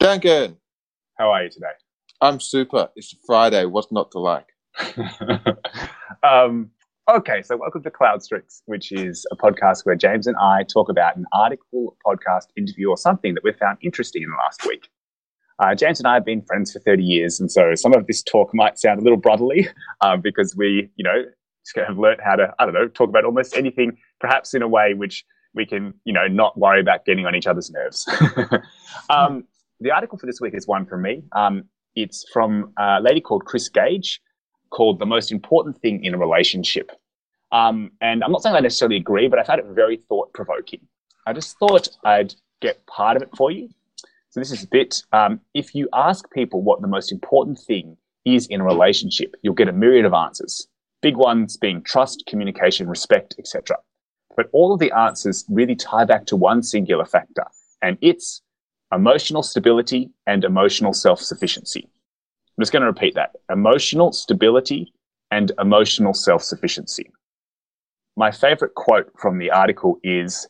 Duncan, How are you today? I'm super. It's Friday. What's not to like? um, okay, so welcome to Cloud Streaks, which is a podcast where James and I talk about an article, podcast, interview, or something that we found interesting in the last week. Uh, James and I have been friends for 30 years, and so some of this talk might sound a little brotherly uh, because we, you know, have learned how to, I don't know, talk about almost anything, perhaps in a way which we can, you know, not worry about getting on each other's nerves. um, the article for this week is one from me. Um, it's from a lady called Kris Gage, called "The Most Important Thing in a Relationship." Um, and I'm not saying I necessarily agree, but I found it very thought provoking. I just thought I'd get part of it for you. So this is a bit. Um, if you ask people what the most important thing is in a relationship, you'll get a myriad of answers. Big ones being trust, communication, respect, etc. But all of the answers really tie back to one singular factor, and it's emotional stability and emotional self-sufficiency. I'm just going to repeat that. Emotional stability and emotional self-sufficiency. My favorite quote from the article is,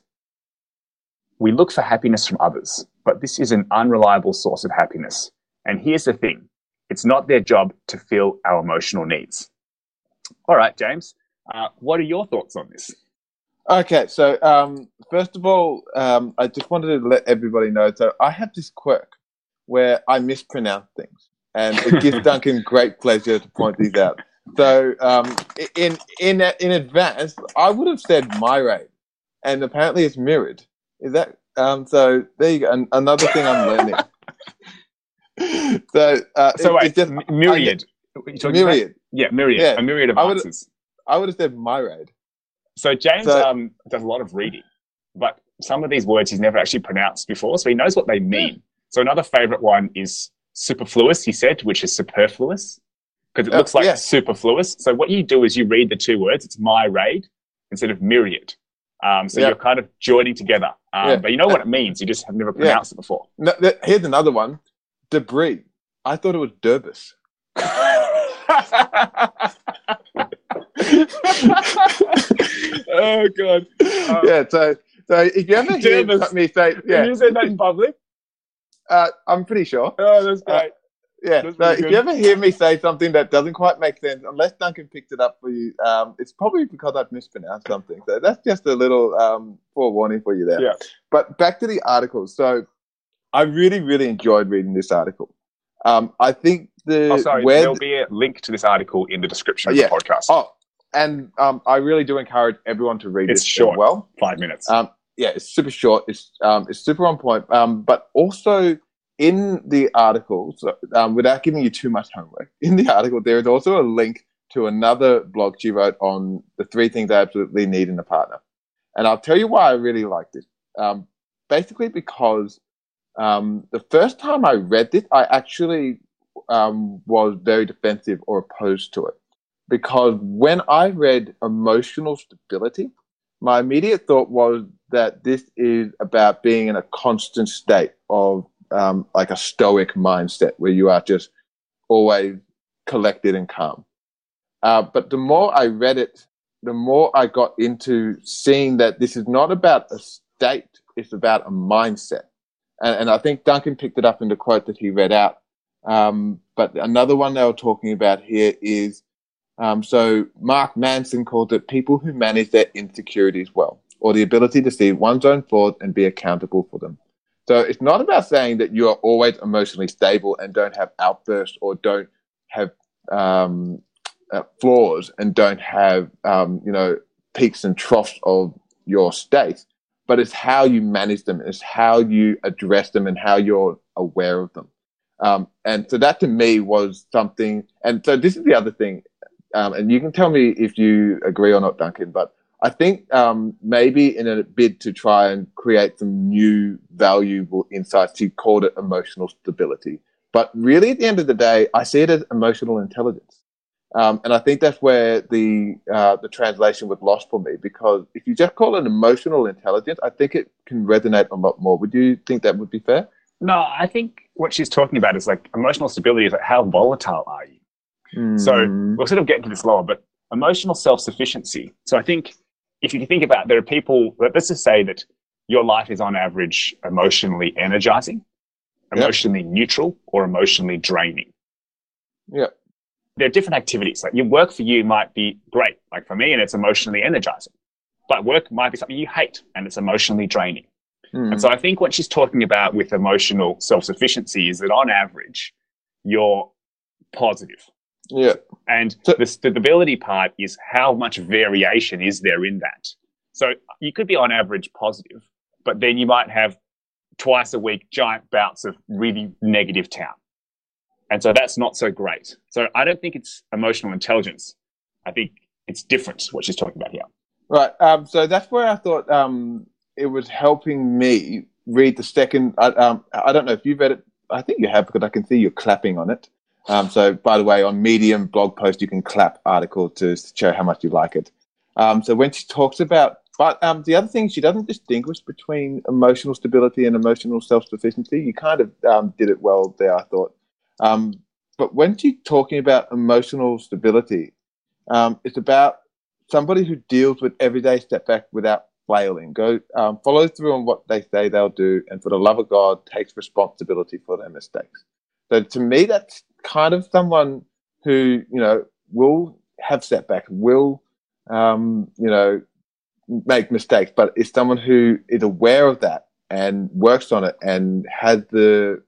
we look for happiness from others, but this is an unreliable source of happiness. And here's the thing. It's not their job to fill our emotional needs. All right, James, uh, what are your thoughts on this? Okay, so um, first of all, um, I just wanted to let everybody know. So I have this quirk where I mispronounce things, and it gives Duncan great pleasure to point these out. So um, in in in advance, I would have said myriad, and apparently it's mirrored. Is that um? So there you go. An- another thing I'm learning. so uh, So it- wait, it's just myriad. You talking about? Yeah, myriad. Yeah, A myriad of I would- answers. I would have said myriad. So James So- um, does a lot of reading, but some of these words he's never actually pronounced before, so he knows what they mean. So another favorite one is superfluous, he said, which is superfluous, because it Oh, looks like yeah. superfluous. So what you do is you read the two words, it's my raid instead of myriad. Um, so Yeah. you're kind of joining together. Um, Yeah. But you know what it means, you just have never pronounced it before. No, th- here's another one. Debris. I thought it was Derbis. oh god! Um, yeah, so so if you ever hear me say, yeah, you said that in public? uh, I'm pretty sure. Oh, that's Uh, great. Yeah, That's so if good. you ever hear me say something that doesn't quite make sense, unless Duncan picked it up for you, um, it's probably because I've mispronounced something. So that's just a little um, forewarning for you there. Yeah. But back to the article. So I really, really enjoyed reading this article. Um, I think the oh, sorry. where There'll be a link to this article in the description of Yeah. the podcast. oh, and um, I really do encourage everyone to read It's this short. well. Five minutes. Um, yeah, it's super short. It's um, it's super on point. Um, but also in the article, so, um, without giving you too much homework, in the article there is also a link to another blog she wrote on the three things I absolutely need in a partner. And I'll tell you why I really liked it. Um, basically because um, the first time I read this, I actually um, was very defensive or opposed to it. Because when I read emotional stability, my immediate thought was that this is about being in a constant state of um, like a stoic mindset where you are just always collected and calm. Uh, but the more I read it, the more I got into seeing that this is not about a state, it's about a mindset. And, and I think Duncan picked it up in the quote that he read out. Um, but another one they were talking about here is um, so Mark Manson called it people who manage their insecurities well, or the ability to see one's own flaws and be accountable for them. So it's not about saying that you are always emotionally stable and don't have outbursts or don't have um, uh, flaws and don't have um, you know peaks and troughs of your state, but it's how you manage them, it's how you address them, and how you're aware of them. Um, and so that to me was something. And so this is the other thing, um, and you can tell me if you agree or not, Duncan. But I think um, maybe in a bid to try and create some new valuable insights, he called it emotional stability. But really, at the end of the day, I see it as emotional intelligence. Um, and I think that's where the uh, the translation was lost for me because if you just call it emotional intelligence, I think it can resonate a lot more. Would you think that would be fair? No, I think what she's talking about is like emotional stability is like how volatile are you? So Mm. we'll sort of get into this lower, but emotional self sufficiency. So I think if you think about there are people, let's just say that your life is on average emotionally energizing. emotionally yep. neutral or emotionally draining. Yeah. There are different activities. Like your work for you might be great. Like for me, and it's emotionally energizing. But work might be something you hate and it's emotionally draining. Mm. And so I think what she's talking about with emotional self sufficiency is that on average, you're positive. Yeah. And so, the stability part is how much variation is there in that. So you could be on average positive, but then you might have twice a week giant bouts of really negative town. And so that's not so great. So I don't think it's emotional intelligence. I think it's different what she's talking about here. Right. Um, so that's where I thought um, it was helping me read the second. I, um, I don't know if you've read it. I think you have because I can see you're clapping on it. Um, so, by the way, on Medium blog post, you can clap article to show how much you like it. Um, so when she talks about, but um, the other thing, she doesn't distinguish between emotional stability and emotional self-sufficiency. You kind of um, did it well there, I thought. Um, but when she's talking about emotional stability, um, it's about somebody who deals with everyday setback without flailing. Go um, follow through on what they say they'll do, and for the love of God, takes responsibility for their mistakes. So to me, that's kind of someone who you know will have setbacks, will um, you know make mistakes, but is someone who is aware of that and works on it and has the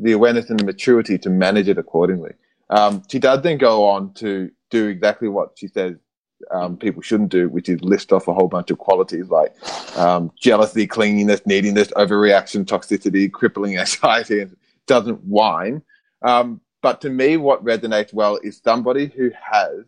the awareness and the maturity to manage it accordingly. Um, she does then go on to do exactly what she says um, people shouldn't do, which is list off a whole bunch of qualities like um, jealousy, clinginess, neediness, overreaction, toxicity, crippling anxiety, and doesn't whine. Um, but to me, what resonates well is somebody who has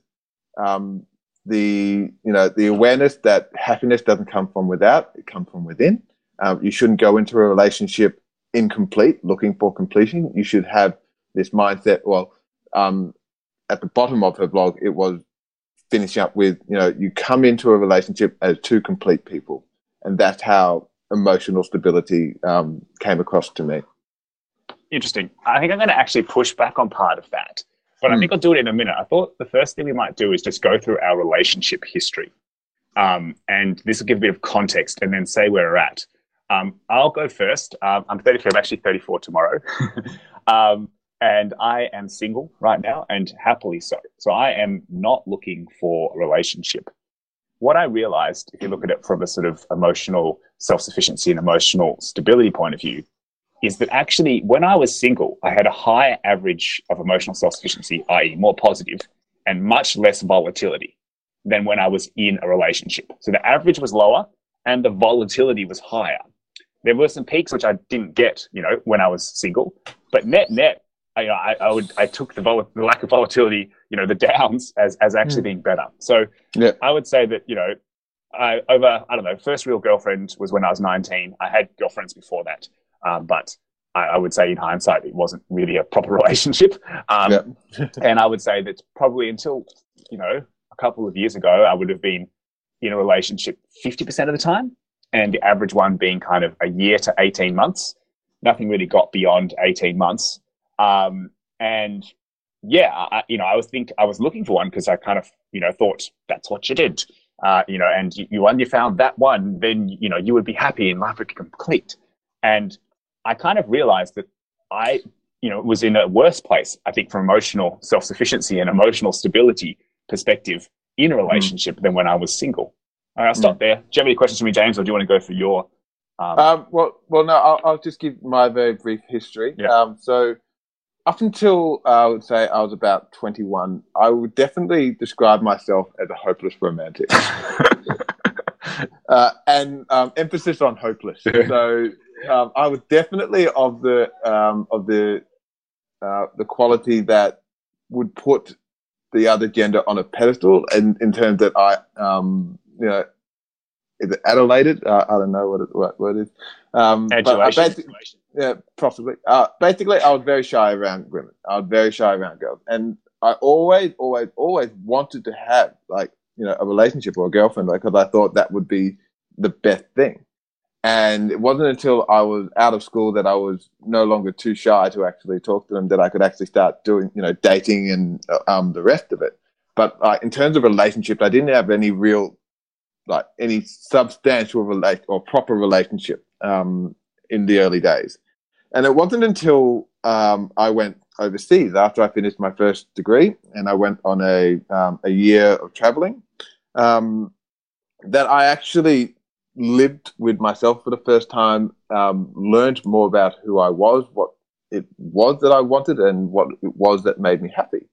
um, the you know the awareness that happiness doesn't come from without; it comes from within. Um, you shouldn't go into a relationship incomplete, looking for completion. You should have this mindset. Well, um, at the bottom of her blog, it was finishing up with you know you come into a relationship as two complete people, and that's how emotional stability um, came across to me interesting. I think I'm going to actually push back on part of that, but mm. I hmm. think I'll do it in a minute. I thought the first thing we might do is just go through our relationship history. Um, and this will give a bit of context and then say where we're at. Um, I'll go first. Um, I'm 33. I'm actually 34 tomorrow. Um, and I am single right now and happily so. So I am not looking for a relationship. What I realized, if you look at it from a sort of emotional self sufficiency and emotional stability point of view, is that actually when I was single, I had a higher average of emotional self sufficiency, i.e., more positive, and much less volatility than when I was in a relationship. So the average was lower and the volatility was higher. There were some peaks which I didn't get, you know, when I was single, but net net, I, I, I would I took the, vol- the lack of volatility, you know, the downs as as actually mm. being better. So yeah. I would say that you know, I over I don't know, first real girlfriend was when I was 19. I had girlfriends before that. Um, but I, I, would say in hindsight, it wasn't really a proper relationship. Um, and I would say that probably until, you know, a couple of years ago, I would have been in a relationship 50% of the time and the average one being kind of a year to 18 months. Nothing really got beyond 18 months. Um, and yeah, I, you know, I was think I was looking for one because I kind of, you know, thought that's what you did. Uh, you know, and you, you, when you found that one, then, you know, you would be happy and life would be complete. And I kind of realized that I, you know, was in a worse place, I think, from emotional self sufficiency and emotional stability perspective in a hmm. relationship mm. than when I was single. I'll stop mm. there. Do you have any questions for me, James, or do you want to go for your? Um... Um, well, well, no. I'll, I'll, just give my very brief history. Yeah. Um, so, up until uh, I would say I was about twenty-one, I would definitely describe myself as a hopeless romantic, uh, and um, emphasis on hopeless. so, um, I was definitely of the um, of the uh, the quality that would put the other gender on a pedestal, and in terms that I, um, you know, is it adulated? Uh, I don't know what it, what, what it is. Um, Adulation. yeah, possibly. Uh, basically, I was very shy around women. I was very shy around girls, and I always, always, always wanted to have like you know a relationship or a girlfriend because I thought that would be the best thing. And it wasn't until I was out of school that I was no longer too shy to actually talk to them that I could actually start doing, you know, dating and uh, um, the rest of it. But uh, in terms of relationships, I didn't have any real, like, any substantial relate or proper relationship um, in the early days. and it wasn't until um, I went overseas after I finished my first degree, and I went on a um, a year of traveling, um, that I actually lived with myself for the first time, um, learned more about who I was, what it was that I wanted, and what it was that made me happy.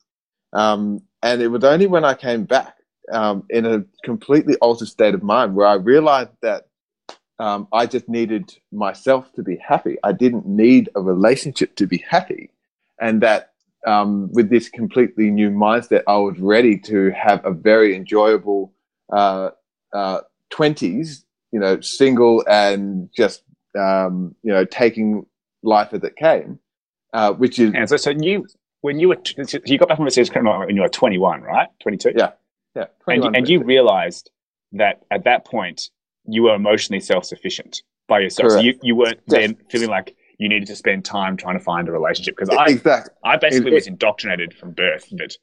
Um, and it was only when I came back um, in a completely altered state of mind where I realized that um, I just needed myself to be happy. I didn't need a relationship to be happy. And that um, with this completely new mindset, I was ready to have a very enjoyable uh, uh, 20s, you know, single and just, um, you know, taking life as it came, uh, which is. And so, so you, when you were, you got back from overseas when you were 21, right? 22? Yeah. Yeah. And, and you realized that at that point, you were emotionally self sufficient by yourself. Correct. So you, you weren't yes. then feeling like you needed to spend time trying to find a relationship. Because I, exactly. I basically it, was indoctrinated from birth that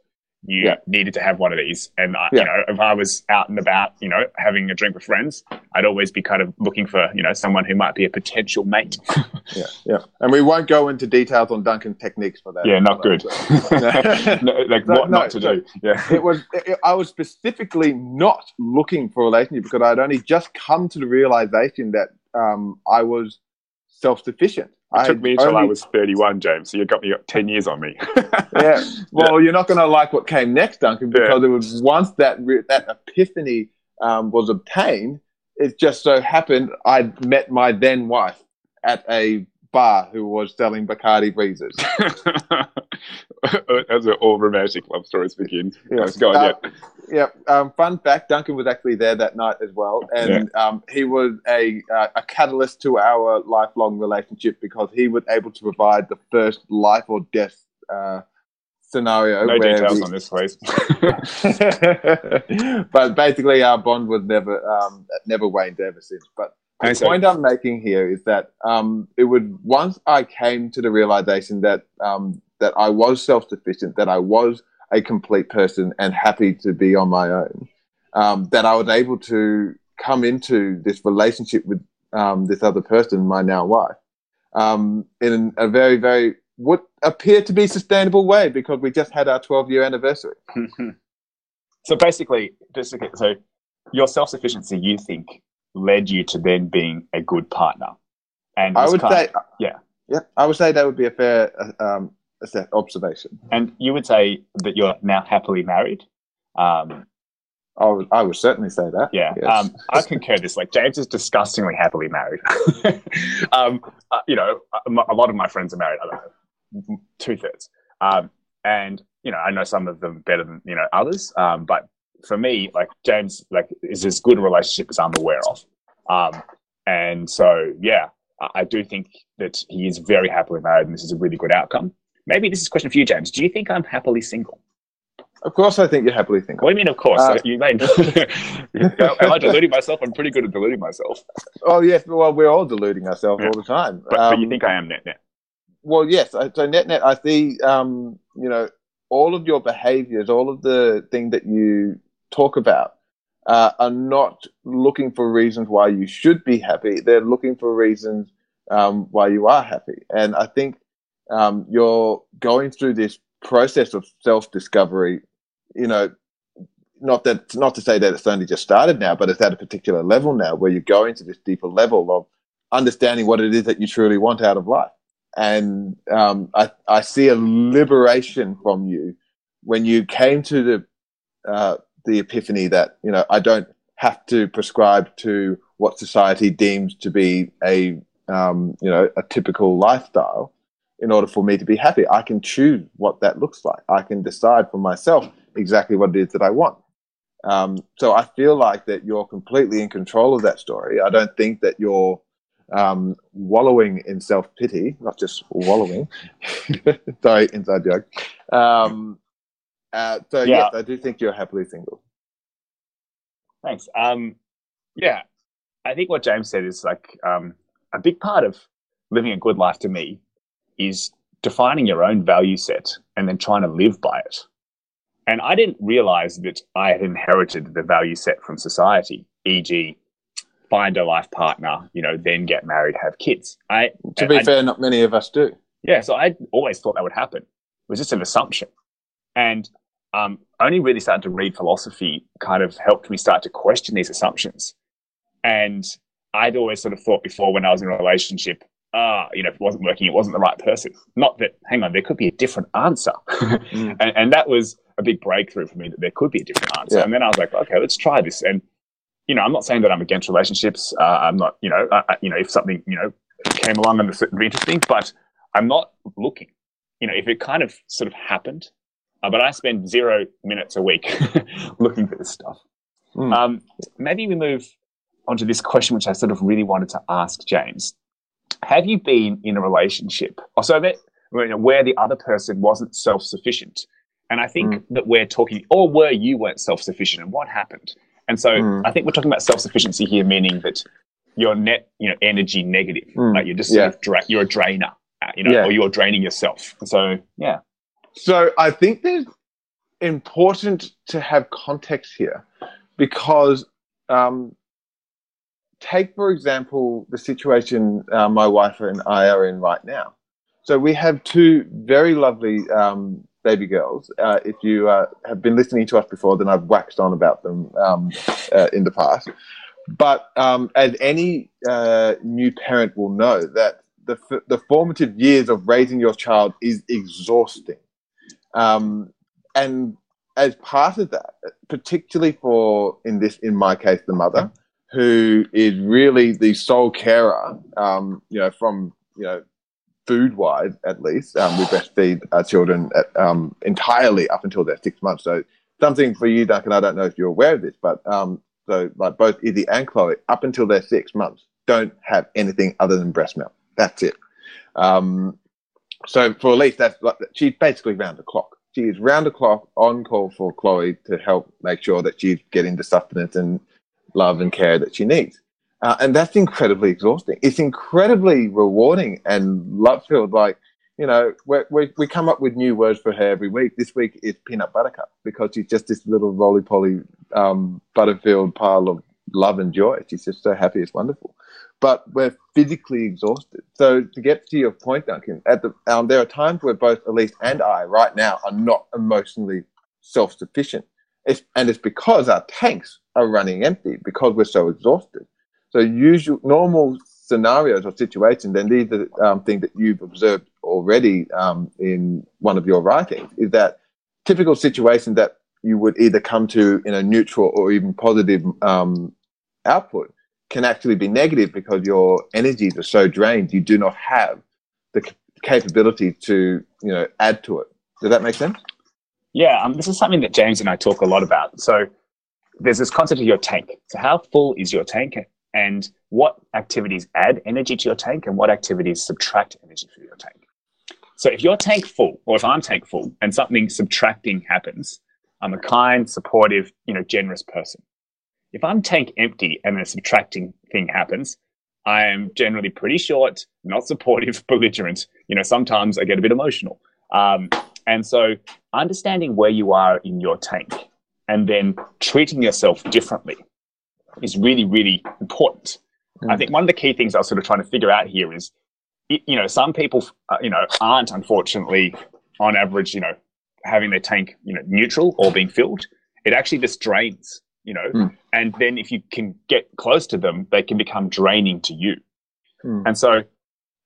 you yeah. needed to have one of these. And I, yeah. you know, if I was out and about, you know, having a drink with friends, I'd always be kind of looking for, you know, someone who might be a potential mate. yeah, yeah. And we won't go into details on Duncan's techniques for that. Yeah, not good. no, like no, what no, not to do. Yeah, it was. It, I was specifically not looking for a relationship because I'd only just come to the realization that um, I was self-sufficient. It took me until only... I was 31, James. So you got me got 10 years on me. yeah. Well, yeah. you're not going to like what came next, Duncan, because yeah. it was once that that epiphany um, was obtained, it just so happened I met my then wife at a bar who was selling Bacardi breezes. As all romantic love stories begin. Yes. Go on, uh, yeah. Yeah. Um, fun fact: Duncan was actually there that night as well, and yeah. um, he was a uh, a catalyst to our lifelong relationship because he was able to provide the first life or death uh, scenario. No details we, on this, please. but basically, our bond was never um, never waned ever since. But the point I'm making here is that um, it would once I came to the realization that um, that I was self sufficient, that I was a complete person and happy to be on my own, um, that I was able to come into this relationship with um, this other person, my now wife, um, in a very, very what appear to be sustainable way because we just had our 12 year anniversary. so basically, just so your self sufficiency, you think, led you to then being a good partner. And I would say, of, yeah, yeah, I would say that would be a fair um, observation. And you would say that you're now happily married. Um, I would, I would certainly say that. Yeah, yes. um, I concur. This like James is disgustingly happily married. um, uh, you know, a, a, lot of my friends are married. I don't know, two thirds. Um, and you know, I know some of them better than you know others. Um, but for me, like James, like is as good a relationship as I'm aware of. Um, and so, yeah, I, I do think that he is very happily married, and this is a really good outcome. Maybe this is a question for you, James. Do you think I'm happily single? Of course, I think you're happily single. What do you mean, of course? Uh, you mean, am I deluding myself? I'm pretty good at deluding myself. Oh, yes. Well, we're all deluding ourselves yeah. all the time. But, um, but, you um, think I am net net? Well, yes. So net net, I see, um, you know, all of your behaviors, all of the thing that you talk about uh, are not looking for reasons why you should be happy. They're looking for reasons um, why you are happy. And I think um, you're going through this process of self discovery, you know, not that not to say that it's only just started now, but it's at a particular level now where you're going to this deeper level of understanding what it is that you truly want out of life. And um, I, I see a liberation from you when you came to the uh, the epiphany that you know I don't have to prescribe to what society deems to be a um, you know a typical lifestyle in order for me to be happy. I can choose what that looks like. I can decide for myself exactly what it is that I want. Um, so I feel like that you're completely in control of that story. I don't think that you're um, wallowing in self pity, not just wallowing. Sorry, inside joke. Um, uh, so yeah. yes, I do think you're happily single. Thanks. Um, yeah, I think what James said is like um, a big part of living a good life to me is defining your own value set and then trying to live by it. And I didn't realize that I had inherited the value set from society, e.g., find a life partner, you know, then get married, have kids. I To be I- fair, not many of us do. yeah, so I always thought that would happen. It was just an assumption. And um, only really starting to read philosophy kind of helped me start to question these assumptions. And I'd always sort of thought before when I was in a relationship, ah, you know, if it wasn't working, it wasn't the right person. Not that, hang on, there could be a different answer. Mm. and, and that was a big breakthrough for me that there could be a different answer. Yeah. And then I was like, okay, let's try this. And, you know, I'm not saying that I'm against relationships. Uh, I'm not, you know, uh, uh, you know, if something, you know, came along and was interesting, but I'm not looking. You know, if it kind of sort of happened, uh, but I spend zero minutes a week looking for this stuff. Mm. Um, maybe we move on to this question, which I sort of really wanted to ask James. Have you been in a relationship, or so that you know, where the other person wasn't self-sufficient? And I think Mm. that we're talking, or were you weren't self-sufficient, and what happened? And so Mm. I think we're talking about self-sufficiency here, meaning that your net, you know, energy negative, Mm. like you're just Yeah. sort of dra- you're a drainer, uh, you know, Yeah. or you're draining yourself. And so yeah, So I think there's important to have context here because um, take for example the situation uh, my wife and I are in right now. So we have two very lovely um, baby girls. Uh, if you uh, have been listening to us before, then I've waxed on about them um, uh, in the past. But um, as any uh, new parent will know, that the, f- the formative years of raising your child is exhausting. Um, and as part of that, particularly for in this, in my case, the mother, who is really the sole carer, um, you know, from you know, food wise at least, um, we breastfeed our children at, um, entirely up until they're six months. So something for you, Duncan. I don't know if you're aware of this, but um, so like both Izzy and Chloe, up until they're six months, don't have anything other than breast milk. That's it. Um, so for Elise, that's like she's basically round the clock. She is round the clock on call for Chloe to help make sure that she's getting the sustenance and love and care that she needs. Uh, and that's incredibly exhausting. It's incredibly rewarding and love filled. Like, you know, we we we come up with new words for her every week. This week is peanut buttercup because she's just this little roly poly, um, butter-filled pile of love and joy. She's just so happy. It's wonderful. But we're physically exhausted. So to get to your point, Duncan, at the um, there are times where both Elise and I right now are not emotionally self-sufficient. It's, and it's because our tanks are running empty because we're so exhausted. So usual normal scenarios or situations, and these are um, things that you've observed already um, in one of your writings, is that typical situations that you would either come to in a neutral or even positive um, output can actually be negative because your energies are so drained. You do not have the capability to, you know, add to it. Does that make sense? Yeah, um, this is something that James and I talk a lot about. So there's this concept of your tank. So how full is your tank, and what activities add energy to your tank, and what activities subtract energy from your tank? So if your tank full, or if I'm tank full, and something subtracting happens, I'm a kind, supportive, you know, generous person. If I'm tank empty and a subtracting thing happens, I am generally pretty short, not supportive, belligerent. You know, sometimes I get a bit emotional. Um, and so understanding where you are in your tank and then treating yourself differently is really, really important. I think one of the key things I was sort of trying to figure out here is, you know, some people, uh, you know, aren't unfortunately on average, you know, having their tank, you know, neutral or being filled. It actually just drains, you know, Mm. and then if you can get close to them, they can become draining to you. Mm. And so,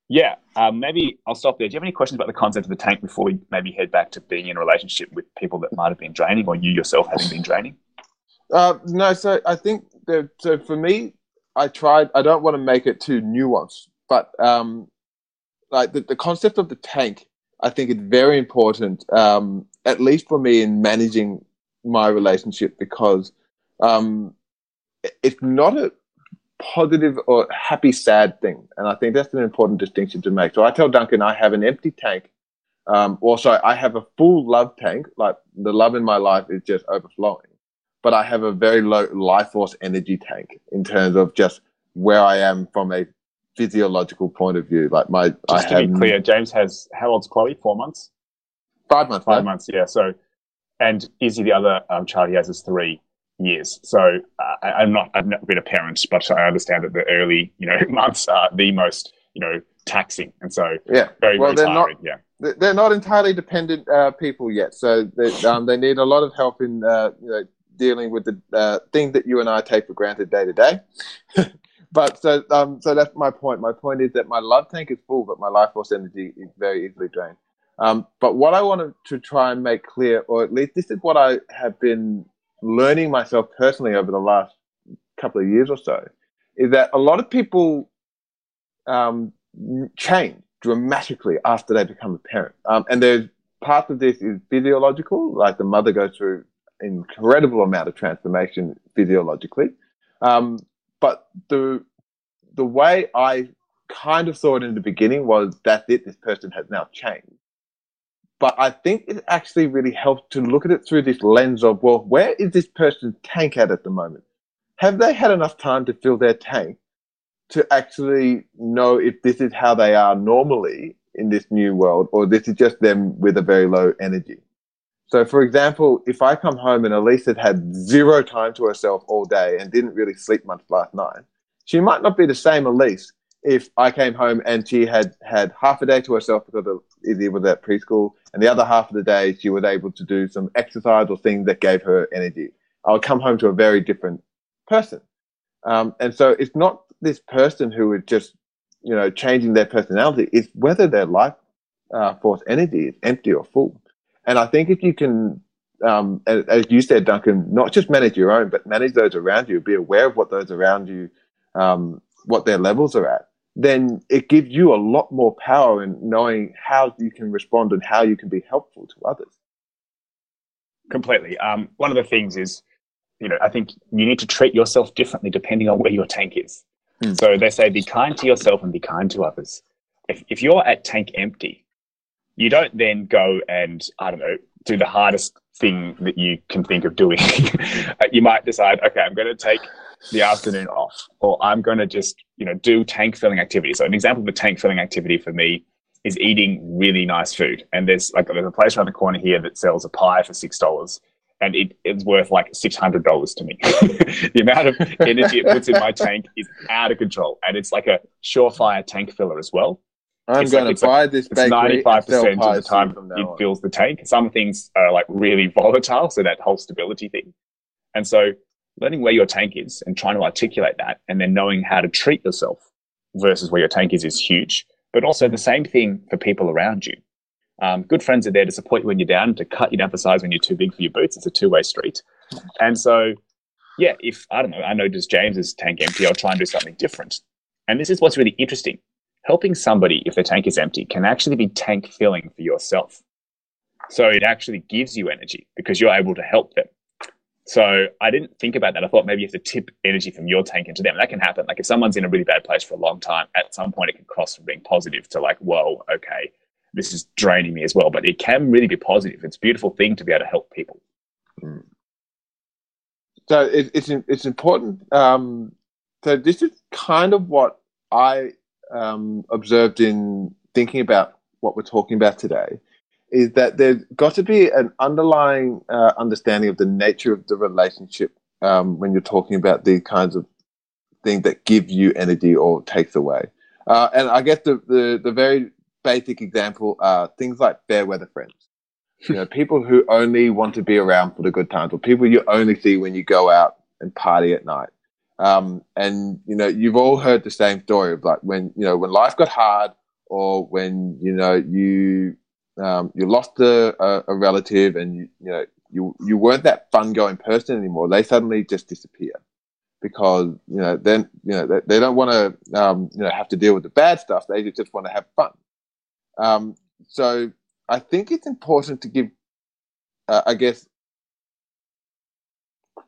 yeah, um, maybe I'll stop there. Do you have any questions about the concept of the tank before we maybe head back to being in a relationship with people that might have been draining or you yourself having been draining? Uh, no, so I think that so for me, I tried. I don't want to make it too nuanced, but um, like the, the concept of the tank, I think it's very important. Um, at least for me in managing my relationship because um, it's not a positive or happy sad thing, and I think that's an important distinction to make. So I tell Duncan I have an empty tank. Um, also, I have a full love tank. Like the love in my life is just overflowing but I have a very low life force energy tank in terms of just where I am from a physiological point of view. Like my, Just I to have be clear, James has, how old's Chloe? Four months? five months. Five no? months, yeah. So, and Izzy, the other um, child he has, is three. Years. So uh, I, am not, I've not been a parent, but I understand that the early, you know, months are the most, you know, taxing. And so yeah, very, well, very tiring. Not, yeah. They're not entirely dependent uh, people yet. So they, um, they need a lot of help in, uh, you know, dealing with the uh, thing that you and I take for granted day to day. But so, um, so that's my point. My point is that my love tank is full, but my life force energy is very easily drained. Um, but what I wanted to try and make clear, or at least this is what I have been learning myself personally over the last couple of years or so, is that a lot of people um, change dramatically after they become a parent. Um, and there's part of this is physiological, like the mother goes through an incredible amount of transformation physiologically. Um, but the the way I kind of saw it in the beginning was that's it. This person has now changed. But I think it actually really helps to look at it through this lens of, well, where is this person's tank at at the moment? Have they had enough time to fill their tank to actually know if this is how they are normally in this new world or this is just them with a very low energy? So, for example, if I come home and Elise had had zero time to herself all day and didn't really sleep much last night, she might not be the same Elise if I came home and she had had half a day to herself because of Izzy was at preschool, and the other half of the day she was able to do some exercise or things that gave her energy. I would come home to a very different person. Um, and so it's not this person who is just, you know, changing their personality. It's whether their life uh, force energy is empty or full. And I think if you can, um, as you said, Duncan, not just manage your own, but manage those around you, be aware of what those around you, um, what their levels are at, then it gives you a lot more power in knowing how you can respond and how you can be helpful to others. Completely. Um, one of the things is, you know, I think you need to treat yourself differently depending on where your tank is. Hmm. So they say be kind to yourself and be kind to others. If, if you're at tank empty, you don't then go and, I don't know, do the hardest thing that you can think of doing. you might decide, okay, I'm going to take the afternoon off, or I'm going to just, you know, do tank filling activity. So an example of a tank filling activity for me is eating really nice food. And there's like, there's a place around the corner here that sells a pie for $6 and it, it's worth like $600 to me. the amount of energy it puts in my tank is out of control. And it's like a surefire tank filler as well. I'm going like, to buy like, this bakery. Ninety-five percent of the time it fills the tank. Some things are like really volatile, so that whole stability thing. And so, learning where your tank is and trying to articulate that, and then knowing how to treat yourself versus where your tank is, is huge. But also the same thing for people around you. Um, good friends are there to support you when you're down, to cut you down for size when you're too big for your boots. It's a two-way street. And so, yeah, if I don't know, I know just James's tank empty, I'll try and do something different. And this is what's really interesting helping somebody if their tank is empty can actually be tank filling for yourself. So it actually gives you energy because you're able to help them. So I didn't think about that. I thought maybe you have to tip energy from your tank into them. That can happen. Like if someone's in a really bad place for a long time, at some point it can cross from being positive to like, whoa, okay, this is draining me as well. But it can really be positive. It's a beautiful thing to be able to help people. Hmm. So it, it's it's important. Um, so this is kind of what I um, observed in thinking about what we're talking about today is that there's got to be an underlying uh, understanding of the nature of the relationship um, when you're talking about these kinds of things that give you energy or takes away. Uh, and I guess the, the, the very basic example are things like fair weather friends. You know, people who only want to be around for the good times, or people you only see when you go out and party at night. Um, and you know, you've all heard the same story of like when you know when life got hard, or when you know you um, you lost a, a, a relative, and you, you know you you weren't that fun going person anymore. They suddenly just disappear because you know then you know they, they don't want to um, you know have to deal with the bad stuff. They just want to have fun. Um, so I think it's important to give, uh, I guess,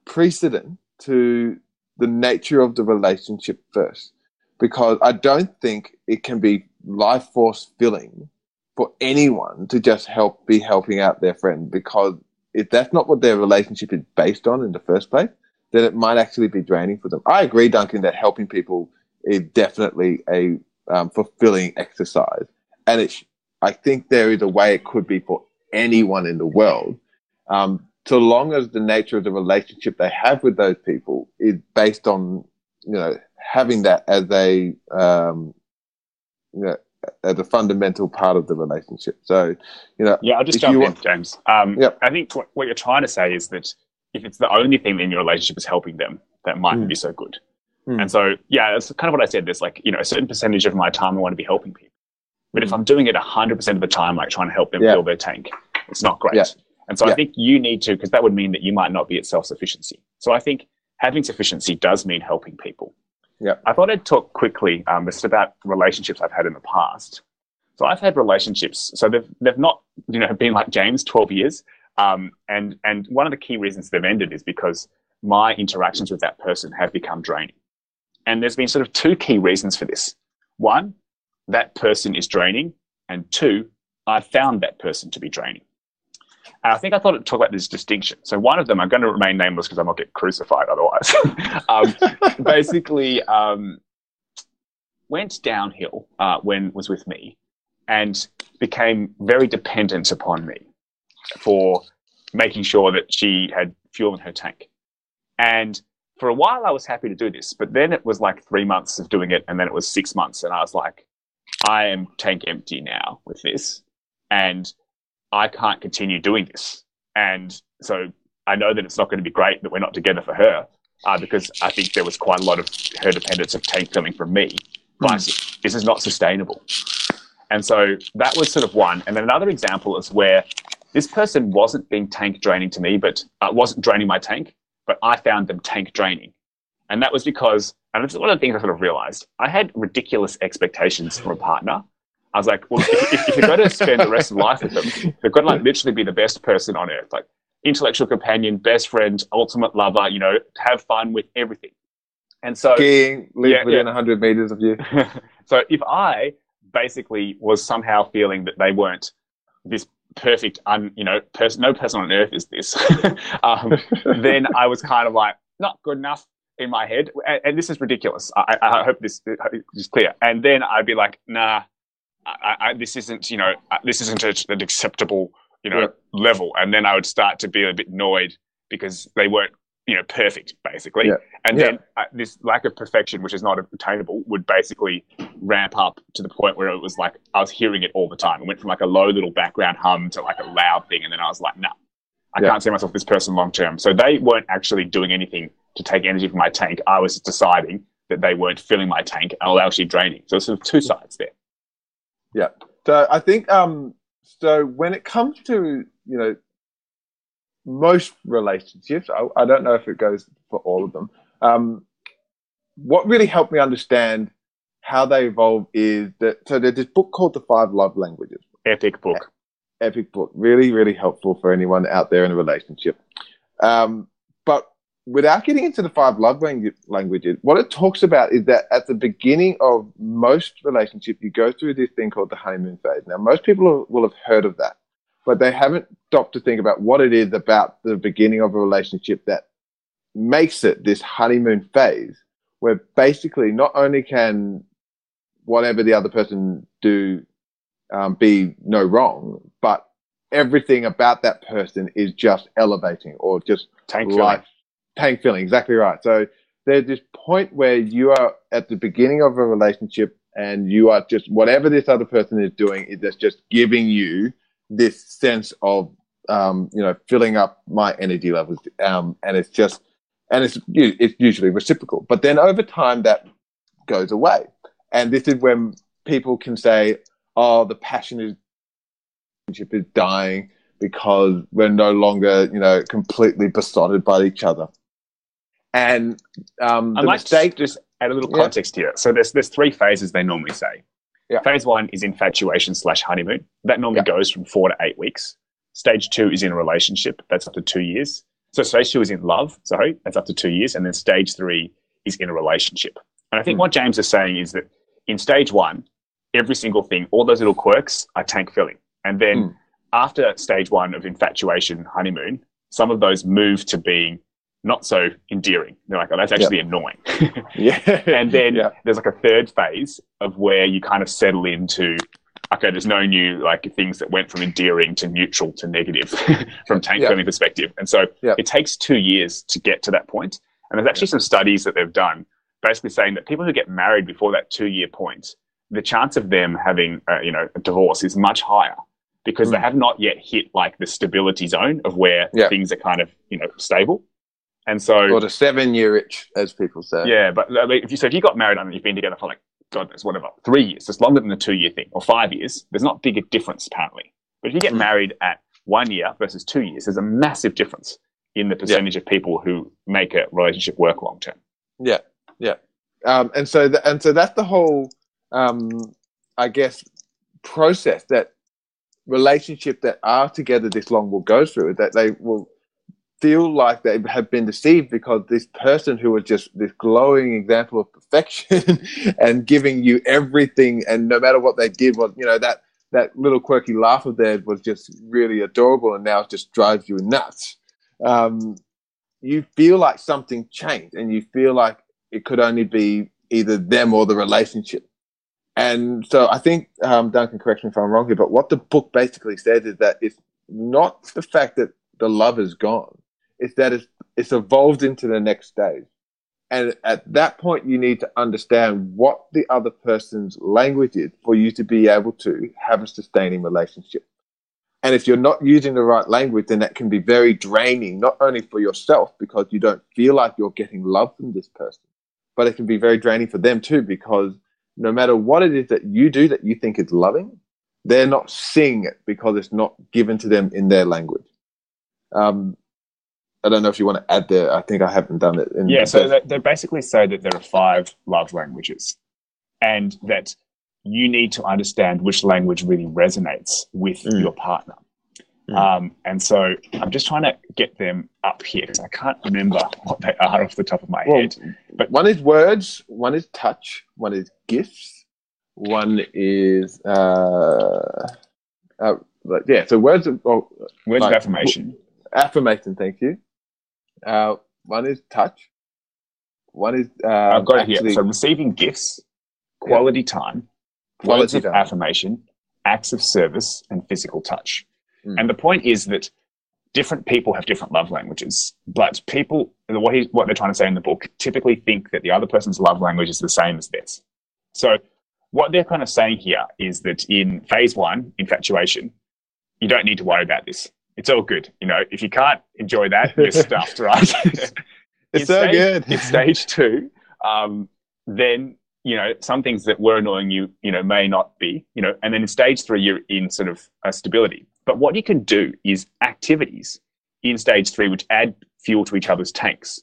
precedent to the nature of the relationship first, because I don't think it can be life force filling for anyone to just help be helping out their friend because if that's not what their relationship is based on in the first place, then it might actually be draining for them. I agree, Duncan, that helping people is definitely a um, fulfilling exercise, and it. I think there is a way it could be for anyone in the world, um, so long as the nature of the relationship they have with those people is based on you know having that as a um, you know, as a fundamental part of the relationship. So, you know, yeah, I'll just jump in, want... James. Um, yep. I think what, what, you're trying to say is that if it's the only thing in your relationship is helping them, that might mm. be so good. Mm. And so, yeah, that's kind of what I said. There's like, you know, a certain percentage of my time I want to be helping people. But mm. if I'm doing it 100% of the time, like trying to help them fill their tank, it's not great. And so I think you need to, because that would mean that you might not be at self sufficiency. So I think having sufficiency does mean helping people. Yeah. I thought I'd talk quickly um, just about relationships I've had in the past. So I've had relationships. So they've they've not you know been like James, twelve years. Um, and and one of the key reasons they've ended is because my interactions with that person have become draining. And there's been sort of two key reasons for this. One, that person is draining, and two, I found that person to be draining. And I think I thought I'd talk about this distinction. So one of them, I'm going to remain nameless because I might get crucified otherwise. um, basically, um, went downhill uh, when was with me, and became very dependent upon me for making sure that she had fuel in her tank. And for a while, I was happy to do this, but then it was like three months of doing it, and then it was six months, and I was like, I am tank empty now with this, and I can't continue doing this. And so I know that it's not going to be great that we're not together for her, uh, because I think there was quite a lot of her dependence of tank coming from me. But mm. this is not sustainable. And so that was sort of one. And then another example is where this person wasn't being tank draining to me, but uh, wasn't draining my tank, but I found them tank draining. And that was because, and it's one of the things I sort of realized, I had ridiculous expectations from a partner. I was like, well, if, if, if you're going to spend the rest of life with them, they've got to like literally be the best person on earth, like intellectual companion, best friend, ultimate lover, you know, have fun with everything. And so, skiing, live yeah, within yeah. 100 meters of you. so if I basically was somehow feeling that they weren't this perfect, un, you know, person, no person on earth is this, um, then I was kind of like, not good enough in my head. And, and this is ridiculous. I, I, hope this is clear. And then I'd be like, nah, I, I, this isn't, you know, this isn't an acceptable, you know, yeah. level. And then I would start to be a bit annoyed because they weren't you know perfect basically. Yeah. and yeah. then uh, this lack of perfection which is not attainable would basically ramp up to the point where it was like i was hearing it all the time. It went from like a low little background hum to like a loud thing. And then i was like no nah, i can't see myself this person long term. So they weren't actually doing anything to take energy from my tank. I was deciding that they weren't filling my tank and were actually draining. So it's sort of two sides there yeah so i think um so when it comes to you know most relationships, I, I, don't know if it goes for all of them. Um, what really helped me understand how they evolve is that so there's this book called The Five Love Languages. Epic book. Epic book. Really, really helpful for anyone out there in a relationship. Um, without getting into the five love languages, what it talks about is that at the beginning of most relationships, you go through this thing called the honeymoon phase. Now, most people will have heard of that but they haven't stopped to think about what it is about the beginning of a relationship that makes it this honeymoon phase where basically not only can whatever the other person do um, be no wrong, but everything about that person is just elevating or just tank life, filling. feeling. Exactly right. So there's this point where you are at the beginning of a relationship and you are just whatever this other person is doing is just giving you this sense of um, you know filling up my energy levels, um, and it's just and it's it's usually reciprocal. But then over time that goes away, and this is when people can say, "Oh, the passion is is dying because we're no longer you know completely besotted by each other." And um, I might mistake, just add a little context yeah. here. So there's there's three phases they normally say. Yeah. Phase one is infatuation slash honeymoon. That normally yeah. goes from four to eight weeks. Stage two is in a relationship. That's up to two years. So stage two is in love. Sorry, that's up to two years. And then stage three is in a relationship. And I think mm. what James is saying is that in stage one, every single thing, all those little quirks are tank filling. And then mm. after stage one of infatuation, honeymoon, some of those move to being not so endearing. They're like, oh, that's actually annoying. yeah. And then there's like a third phase of where you kind of settle into, okay, there's no new like things that went from endearing to neutral to negative from tank filming perspective. And so Yeah. it takes two years to get to that point. And there's actually some studies that they've done basically saying that people who get married before that two year point, the chance of them having uh, you know a divorce is much higher because they Mm. have not yet hit like the stability zone of where things are kind of you know stable. And so or the seven year itch, as people say. yeah, but I mean, if you so if you got married and you've been together for like God knows whatever three years, it's longer than the two year thing, or five years. There's not big a difference apparently. But if you get Mm. married at one year versus two years, there's a massive difference in the percentage of people who make a relationship work long term. Yeah, yeah. Um, and so, th- and so that's the whole, um, I guess, process that relationship that are together this long will go through. That they will feel like they have been deceived because this person who was just this glowing example of perfection and giving you everything, and no matter what they did, was you know that that little quirky laugh of theirs was just really adorable, and now it just drives you nuts. Um, you feel like something changed, and you feel like it could only be either them or the relationship. And so I think, um, Duncan, correct me if I'm wrong here, but what the book basically says is that it's not the fact that the love is gone, it's that it's, it's evolved into the next stage. And at that point, you need to understand what the other person's language is for you to be able to have a sustaining relationship. And if you're not using the right language, then that can be very draining, not only for yourself because you don't feel like you're getting love from this person, but it can be very draining for them too because no matter what it is that you do that you think is loving, they're not seeing it because it's not given to them in their language. Um, I don't know if you want to add there. I think I haven't done it. In Yeah, so the- they, they basically say that there are five love languages, and that you need to understand which language really resonates with Mm. your partner. Mm. Um, and so I'm just trying to get them up here because I can't remember what they are off the top of my Well, head. but one is words, one is touch, one is gifts, one is uh, uh yeah. So words of oh, Words right. of affirmation. affirmation. Thank you. Uh, one is touch. One is uh, I've got it here. So receiving gifts, quality time, words Quality of time. affirmation, acts of service, and physical touch. Mm. And the point is that different people have different love languages, but people, what, he, what they're trying to say in the book, typically think that the other person's love language is the same as theirs. So what they're kind of saying here is that in phase one, infatuation, you don't need to worry about this. It's all good. You know, if you can't enjoy that, you're stuffed, right? It's so stage, good. in stage two, um, then you know some things that were annoying you, you know, may not be, you know, and then in stage three, you're in sort of uh, stability. But what you can do is activities in stage three which add fuel to each other's tanks,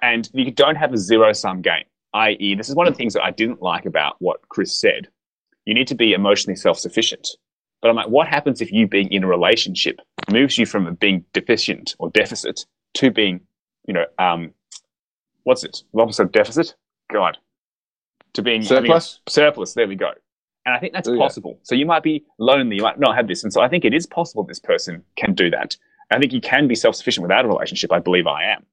and you don't have a zero sum game. I.e., this is one of the things that I didn't like about what Kris said. You need to be emotionally self sufficient. But I'm like, what happens if you being in a relationship moves you from being deficient or deficit to being you know, um, what's it? The opposite of deficit? God. To being surplus. surplus. There we go. And I think that's Oh, yeah. possible. So you might be lonely, you might not have this. And so I think it is possible this person can do that. I think you can be self sufficient without a relationship. I believe I am.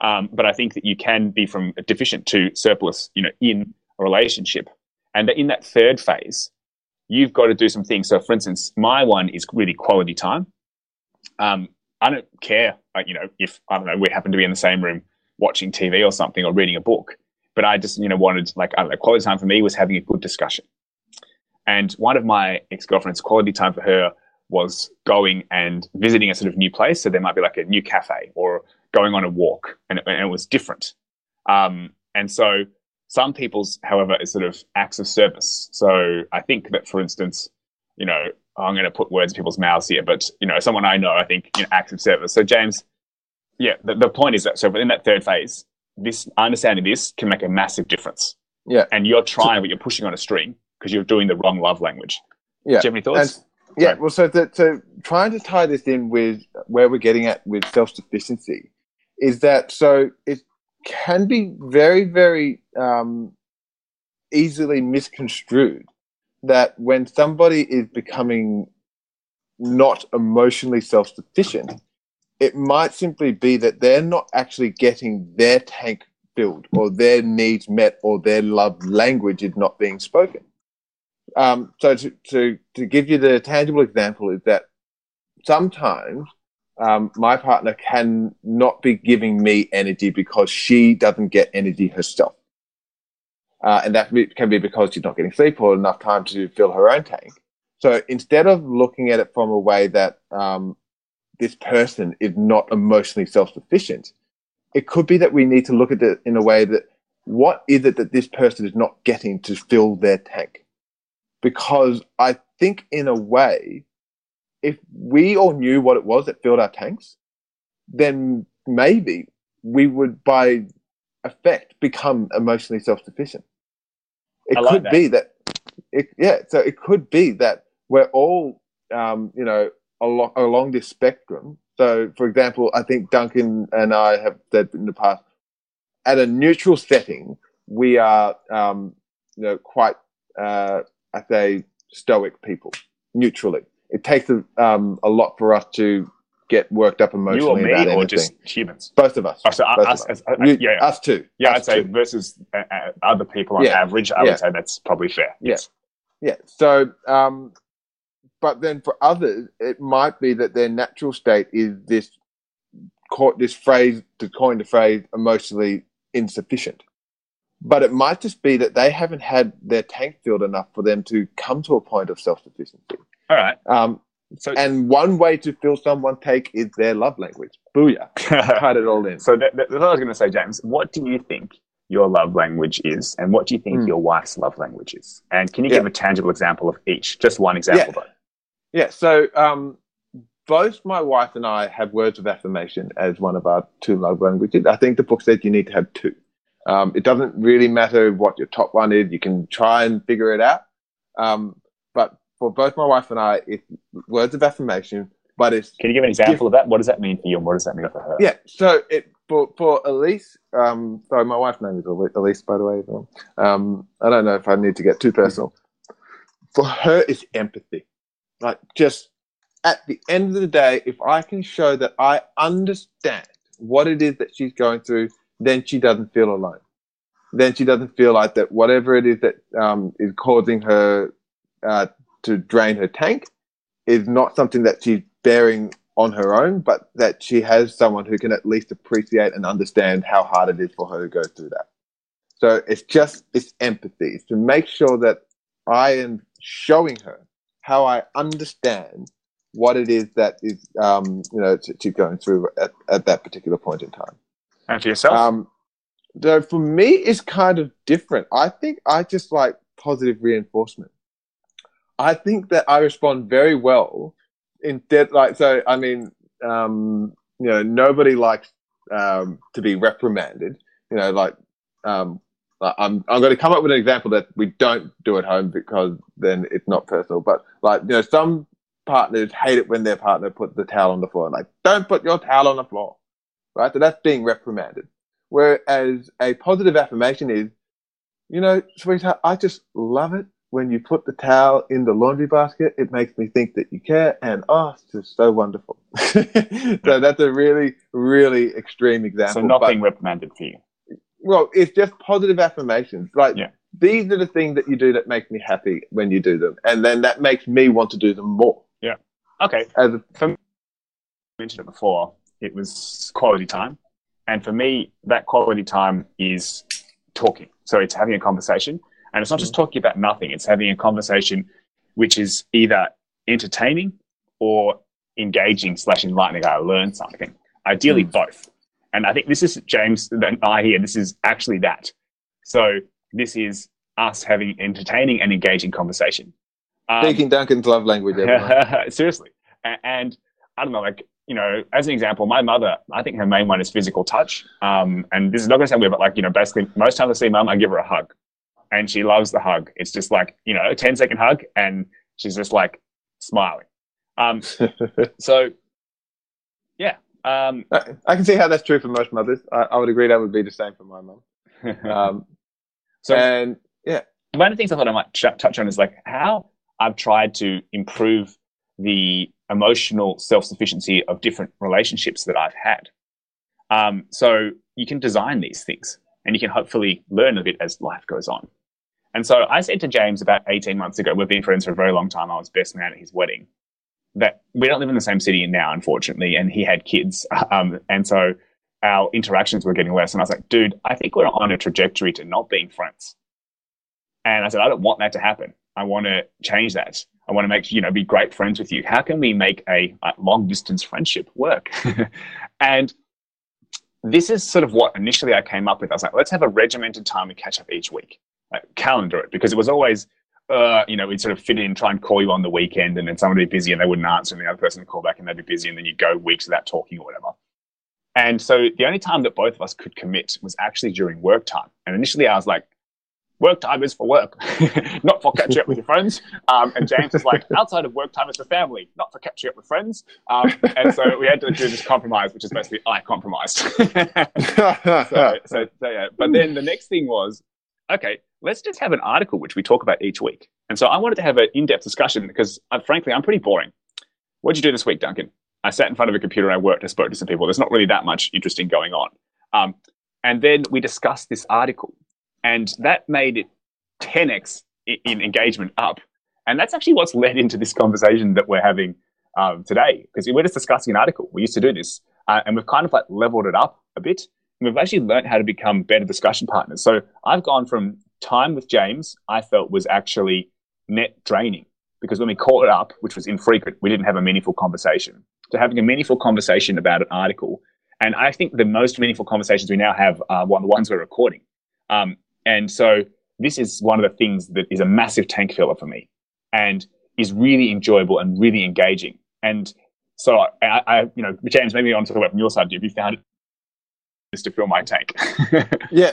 Um, but I think that you can be from deficient to surplus, you know, in a relationship. And in that third phase, you've got to do some things. So, for instance, my one is really quality time. Um, I don't care, like, you know, if I don't know, we happen to be in the same room watching TV or something or reading a book. But I just, you know, wanted like I don't know, quality time for me was having a good discussion. And one of my ex girlfriends, quality time for her was going and visiting a sort of new place. So there might be like a new cafe or going on a walk, and it, and it was different. Um, and so some people's, however, is sort of acts of service. So I think that, for instance, you know, I'm going to put words in people's mouths here, but you know, someone I know, I think, you know, acts of service. So James, yeah, the, the point is that so in that third phase, this understanding this can make a massive difference. Yeah. And you're trying, but you're pushing on a string because you're doing the wrong love language. Yeah. Do you have any thoughts? And- yeah, well, so the, so trying to tie this in with where we're getting at with self sufficiency is that so it can be very, very um, easily misconstrued that when somebody is becoming not emotionally self sufficient, it might simply be that they're not actually getting their tank filled or their needs met or their love language is not being spoken. um, so to, to to give you the tangible example is that sometimes um, my partner can not be giving me energy because she doesn't get energy herself. Uh, and that can be because she's not getting sleep or enough time to fill her own tank. So instead of looking at it from a way that um, this person is not emotionally self-sufficient, it could be that we need to look at it in a way that what is it that this person is not getting to fill their tank? Because I think in a way, if we all knew what it was that filled our tanks, then maybe we would by effect become emotionally self-sufficient. It I could that. be that, it, yeah. So it could be that we're all, um, you know, along, along this spectrum. So, for example, I think Duncan and I have said in the past, at a neutral setting, we are, um, you know, quite, uh, I say, stoic people. Neutrally, it takes a, um, a lot for us to get worked up You emotionally or me, about or anything. just humans? Both of us. Oh, so Both us, us. You- yeah, yeah. Us too. Yeah, Us I'd say too. versus uh, uh, other people on Yeah. average, I Yeah. would say that's probably fair. Yeah. Yes. Yeah. So, um, but then for others, it might be that their natural state is this, co- this phrase, to coin the phrase, emotionally insufficient. But it might just be that they haven't had their tank filled enough for them to come to a point of self sufficiency. All right. Um, So, and one way to feel someone take is their love language. Booyah. Tied it all in. so that, that's what I was going to say, James. What do you think your love language is, and what do you think Hmm. your wife's love language is? And can you Yeah. give a tangible example of each? Just one example, though. Yeah, so um, both my wife and I have words of affirmation as one of our two love languages. I think the book says you need to have two. Um, it doesn't really matter what your top one is. You can try and figure it out. Um, but for both my wife and I, it's words of affirmation, but it's Can you give an example of that? What does that mean for you, and what does that mean for her? yeah. So it for for Elise. Um, sorry, my wife's name is Elise, by the way. Um, I don't know if I need to get too personal. For her, it's empathy. Like just at the end of the day, if I can show that I understand what it is that she's going through, then she doesn't feel alone. Then she doesn't feel like that whatever it is that um, is causing her uh, to drain her tank is not something that she's bearing on her own, but that she has someone who can at least appreciate and understand how hard it is for her to go through that. So it's just it's empathy. It's to make sure that I am showing her how I understand what it is that is um, you know to, to going through at, at that particular point in time. And for yourself? Um, so for me, it's kind of different. I think I just like positive reinforcement. I think that I respond very well instead, like, so, I mean, um, you know, nobody likes, um, to be reprimanded, you know, like, um, I'm, I'm going to come up with an example that we don't do at home because then it's not personal, but like, you know, some partners hate it when their partner puts the towel on the floor. Like, don't put your towel on the floor. Right. So that's being reprimanded. Whereas a positive affirmation is, you know, sweetheart, I just love it when you put the towel in the laundry basket. It makes me think that you care, and oh, it's just so wonderful. so that's a really, really extreme example. so nothing but- reprimanded for you. well, it's just positive affirmations. Like Yeah. these are the things that you do that make me happy when you do them, and then that makes me want to do them more. Yeah. Okay. As a, I mentioned it before, it was quality time. And for me, that quality time is talking. So it's having a conversation. And it's not just talking about nothing, it's having a conversation which is either entertaining or engaging slash enlightening. I learn something. Ideally, both. And I think this is James and I here. This is actually that. So this is us having entertaining and engaging conversation. Um, speaking Duncan's love language. Seriously. A- And I don't know, like, you know, as an example, my mother, I think her main one is physical touch. Um, and this is not going to sound weird, but like, you know, basically, most times I see mum, I give her a hug. And she loves the hug. It's just like, you know, a 10 second hug, and she's just like smiling. Um, so, yeah. Um, I I can see how that's true for most mothers. I, I would agree that would be the same for my mum. Um, so, and yeah. one of the things I thought I might ch- touch on is like how I've tried to improve the emotional self sufficiency of different relationships that I've had. Um, so you can design these things and you can hopefully learn a bit as life goes on. And so I said to James about 18 months ago, we've been friends for a very long time. I was best man at his wedding. That we don't live in the same city now, unfortunately, and he had kids. Um, and so our interactions were getting less. And I was like, dude, I think we're on a trajectory to not being friends. And I said, I don't want that to happen. I want to change that. I want to make, you know, be great friends with you. How can we make a, a long distance friendship work? and this is sort of what initially I came up with. I was like, let's have a regimented time we catch up each week, calendar it, because it was always, uh, you know, we'd sort of fit in, try and call you on the weekend, and then someone would be busy and they wouldn't answer, and the other person would call back and they'd be busy, and then you'd go weeks without talking or whatever. And so the only time that both of us could commit was actually during work time. And initially I was like, work time is for work, not for catching up with your friends. Um, and James is like, outside of work time is for family, not for catching up with friends. Um, and so we had to do this compromise, which is basically I compromised. so, so, so, yeah. But then the next thing was, okay, let's just have an article which we talk about each week. And so I wanted to have an in-depth discussion because, uh, frankly, I'm pretty boring. What'd you do this week, Duncan? I sat in front of a computer, and I worked, I spoke to some people. There's not really that much interesting going on. Um, and then we discussed this article, and that made it 10x in engagement up. And that's actually what's led into this conversation that we're having um, today, because we're just discussing an article. We used to do this, uh, and we've kind of like leveled it up a bit. And we've actually learned how to become better discussion partners. So I've gone from time with James, I felt was actually net draining because when we caught it up, which was infrequent, we didn't have a meaningful conversation So having a meaningful conversation about an article. And I think the most meaningful conversations we now have are one the ones we're recording. Um, and so this is one of the things that is a massive tank filler for me and is really enjoyable and really engaging. And so I, I you know, James, maybe on to talk about from your side. Have you found this to fill my tank? yeah.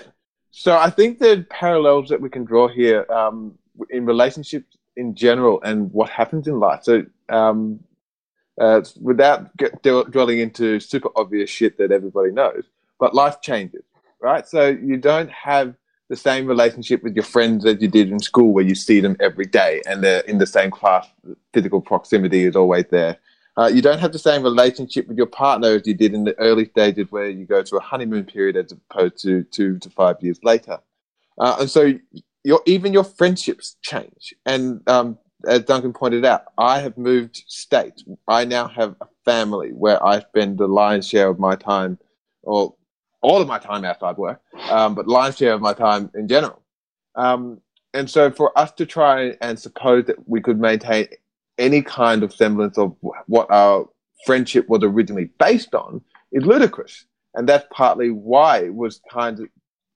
So I think the parallels that we can draw here um, in relationships in general and what happens in life. So um, uh, without get, dwelling into super obvious shit that everybody knows. But life changes, right? So you don't have the same relationship with your friends as you did in school, where you see them every day and they're in the same class. Physical proximity is always there. Uh, you don't have the same relationship with your partner as you did in the early stages, where you go to a honeymoon period as opposed to two to five years later. Uh, and so your even your friendships change. And um, as Duncan pointed out, I have moved state. I now have a family where I spend the lion's share of my time, or all of my time outside work, um, but lion's share of my time in general. Um, and so for us to try and suppose that we could maintain any kind of semblance of what our friendship was originally based on is ludicrous. And that's partly why it was kind of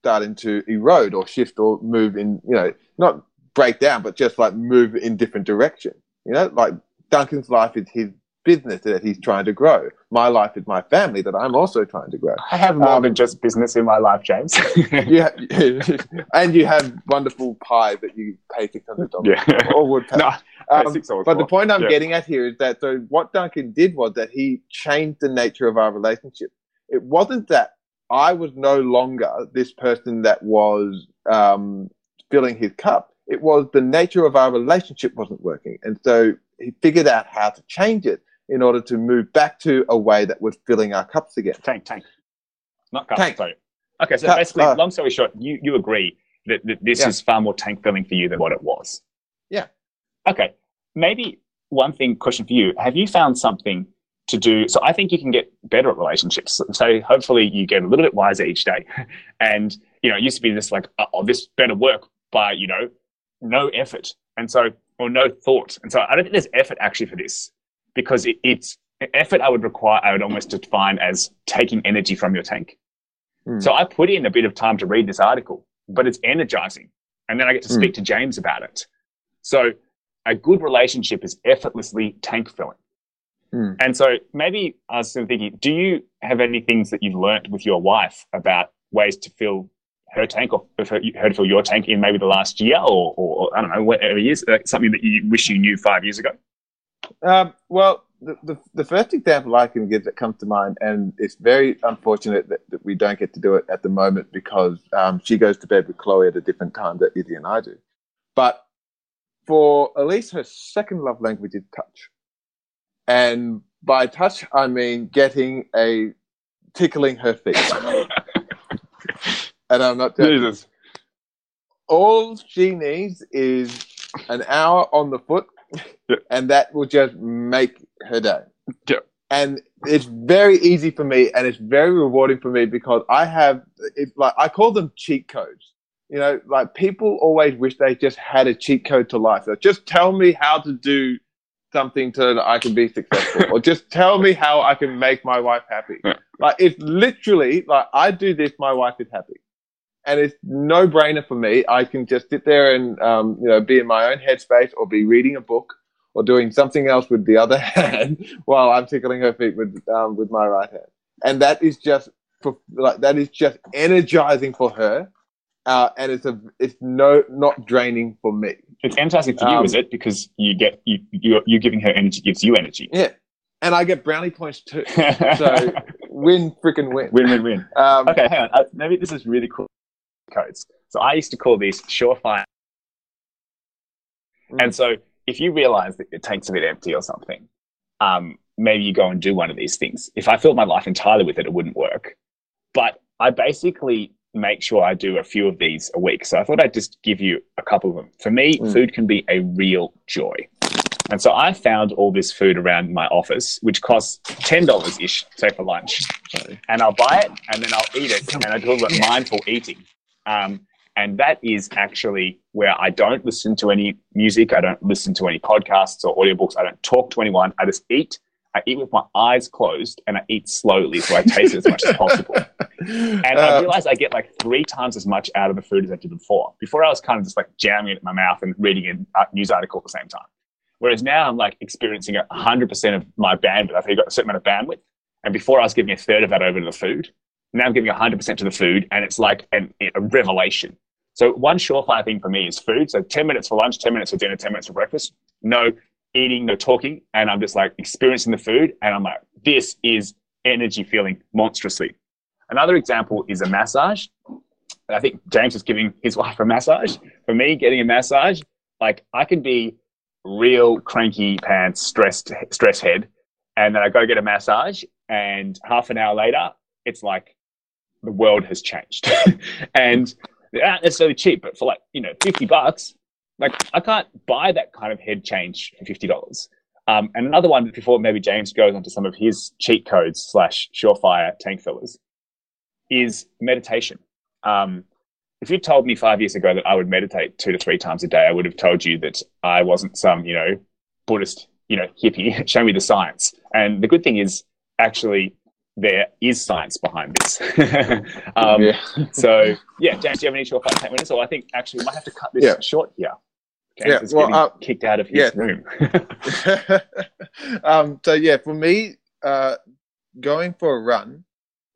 starting to erode or shift or move in, you know, not break down, but just like move in different direction. You know, like Duncan's life is his business that he's trying to grow. My life is my family that I'm also trying to grow. I have more um, than just business in my life, James. yeah, and you have wonderful pie that you pay six hundred dollars yeah. or would pay. No, um, but the point I'm yeah. getting at here is that so what Duncan did was that he changed the nature of our relationship. It wasn't that I was no longer this person that was um, filling his cup it was the nature of our relationship wasn't working. And so he figured out how to change it in order to move back to a way that we're filling our cups again. Tank, tank. Not cups, tank. sorry. Okay, so basically, uh, long story short, you, you agree that, that this yeah. is far more tank filling for you than what it was. Yeah. Okay. Maybe one thing, question for you. Have you found something to do? So I think you can get better at relationships. So hopefully you get a little bit wiser each day. And, you know, it used to be this like, oh, this better work by, you know, no effort. And so, or no thought. And so I don't think there's effort actually for this because it, it's effort I would require, I would almost define as taking energy from your tank. Mm. So I put in a bit of time to read this article, but it's energizing. And then I get to speak mm. to James about it. So a good relationship is effortlessly tank filling. Mm. And so maybe I was thinking, do you have any things that you've learned with your wife about ways to fill her tank or her, her to fill your tank in maybe the last year or, or, or I don't know, whatever years, uh, something that you wish you knew five years ago? Um, well, the, the, the, first example I can give that comes to mind, and it's very unfortunate that, that we don't get to do it at the moment because um, she goes to bed with Chloe at a different time that Izzy and I do. But for Elise, her second love language is touch. And by touch, I mean getting a tickling her feet. and I'm not joking. Jesus. all she needs is an hour on the foot, Yeah. and that will just make her day. Yeah. And it's very easy for me, and it's very rewarding for me because I have it's like I call them cheat codes. You know, like people always wish they just had a cheat code to life. So just tell me how to do something so that I can be successful, or just tell me how I can make my wife happy. Yeah. Like it's literally like I do this, my wife is happy and it's no brainer for me. I can just sit there and um, you know be in my own headspace, or be reading a book, or doing something else with the other hand while I'm tickling her feet with um, with my right hand, and that is just for, like that is just energizing for her, uh, and it's a it's no not draining for me. It's energizing for you, Um, is it? Because you get you you you're giving her energy gives you energy. Yeah, and I get brownie points too. So win, freaking win. win win win. Um, Okay, hang on. Uh, maybe this is really cool. Codes. So I used to call these surefire. Mm. And so if you realize that your tank's a bit empty or something, um, maybe you go and do one of these things. If I filled my life entirely with it, it wouldn't work. But I basically make sure I do a few of these a week. So I thought I'd just give you a couple of them. For me, Mm. food can be a real joy. And so I found all this food around my office, which costs $10 ish, say for lunch. And I'll buy it and then I'll eat it. And I call it mindful eating. Um, and that is actually where I don't listen to any music. I don't listen to any podcasts or audiobooks. I don't talk to anyone. I just eat. I eat with my eyes closed and I eat slowly so I taste it as much as possible. And I Uh, realized I get like three times as much out of the food as I did before. Before I was kind of just like jamming it in my mouth and reading a news article at the same time. Whereas now I'm like experiencing a 100% of my bandwidth. I've got a certain amount of bandwidth. And before I was giving a third of that over to the food. Now I'm giving 100% to the food and it's like an, a revelation. So one surefire thing for me is food. So 10 minutes for lunch, 10 minutes for dinner, 10 minutes for breakfast. No eating, no talking. And I'm just like experiencing the food. And I'm like, this is energy feeling monstrously. Another example is a massage. I think James is giving his wife a massage. For me, getting a massage, like I can be real cranky pants, stressed, stress head, and then I go get a massage, and half an hour later, it's like the world has changed. and they're not necessarily cheap, but for like you know fifty bucks, like I can't buy that kind of head change for fifty dollars. Um, and another one before maybe James goes onto some of his cheat codes slash surefire tank fillers is meditation. Um, if you told me five years ago that I would meditate two to three times a day, I would have told you that I wasn't some, you know, Buddhist, you know, hippie. Show me the science. And the good thing is, actually, there is science behind this. um, yeah. So, yeah, James, do you have any surefire tank winners? Or I think actually we might have to cut this Yeah. short here. James Yeah, is well, uh, kicked out of his yeah. room. um, so yeah, for me, uh, going for a run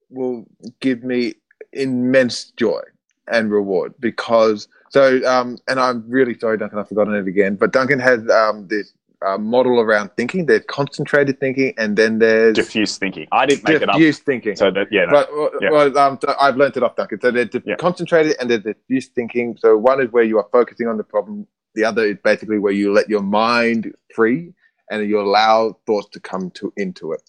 will give me immense joy and reward because so um, and I'm really sorry, Duncan, I've forgotten it again. But Duncan has um, this uh, model around thinking. There's concentrated thinking, and then there's Diffuse thinking. I didn't make it up. diffuse thinking. So that, yeah, no. But well, Yeah. well, um, I've learned it off Duncan. So there's the Yeah. concentrated and there's diffuse thinking. So one is where you are focusing on the problem. The other is basically where you let your mind free and you allow thoughts to come to into it.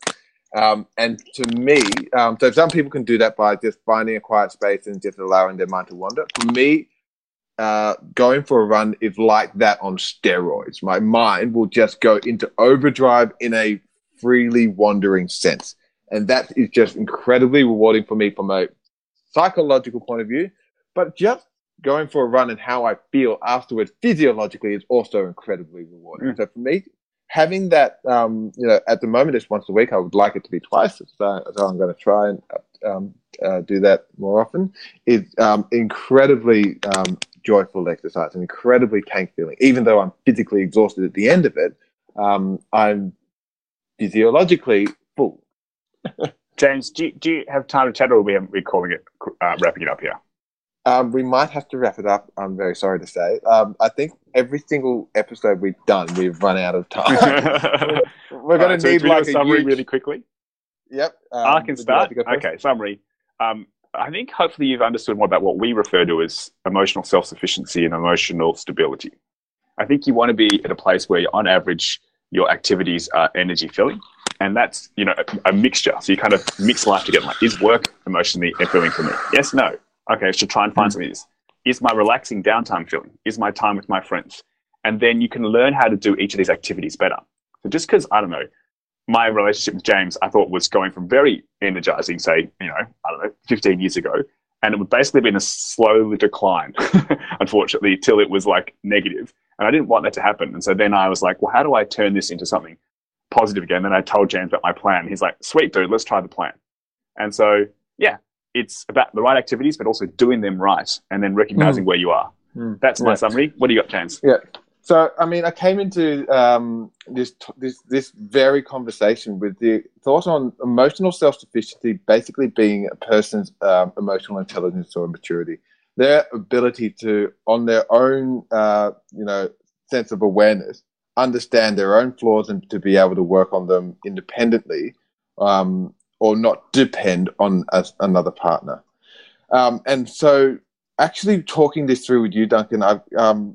Um, and to me, um, so some people can do that by just finding a quiet space and just allowing their mind to wander. For me, uh, going for a run is like that on steroids. My mind will just go into overdrive in a freely wandering sense. And that is just incredibly rewarding for me from a psychological point of view. But just going for a run and how I feel afterwards physiologically is also incredibly rewarding. So for me, having that, um, you know, at the moment it's once a week. I would like it to be twice. So, so I'm going to try and um, uh, do that more often. It's um, incredibly um, joyful exercise, an incredibly tank feeling. Even though I'm physically exhausted at the end of it, um, I'm physiologically full. James, do you, do you have time to chat or are we, we calling it, uh, wrapping it up here? Um, we might have to wrap it up. I'm very sorry to say. Um, I think every single episode we've done, we've run out of time. We're going Alright, to so need do we do like a summary huge... really quickly. Yep. Um, I can start. like okay, summary. Um, I think hopefully you've understood more about what we refer to as emotional self sufficiency and emotional stability. I think you want to be at a place where, on average, your activities are energy filling, and that's you know a, a mixture. So you kind of mix life together. Like, is work emotionally fulfilling for me? Yes, no. Okay, I should try and find mm. something. This is my relaxing downtime feeling? Is my time with my friends? And then you can learn how to do each of these activities better. So just because, I don't know, my relationship with James, I thought was going from very energizing, say, you know, I don't know, 15 years ago. And it would basically been a slow decline, unfortunately, till it was like negative. And I didn't want that to happen. And so then I was like, well, how do I turn this into something positive again? And I told James about my plan. He's like, sweet dude, let's try the plan. And so, yeah, it's about the right activities, but also doing them right and then recognizing mm. where you are. Mm. That's my yeah. summary. What do you got, James? Yeah. So, I mean, I came into um, this this this very conversation with the thought on emotional self sufficiency, basically being a person's um, emotional intelligence or maturity, their ability to, on their own, uh, you know, sense of awareness, understand their own flaws and to be able to work on them independently, um, or not depend on a, another partner. Um, and so, actually talking this through with you, Duncan, I've um,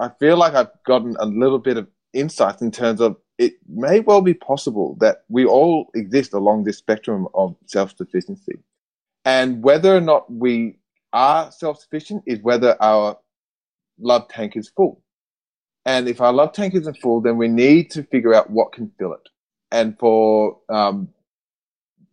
I feel like I've gotten a little bit of insight in terms of it may well be possible that we all exist along this spectrum of self sufficiency. And whether or not we are self sufficient is whether our love tank is full. And if our love tank isn't full, then we need to figure out what can fill it. And for, um,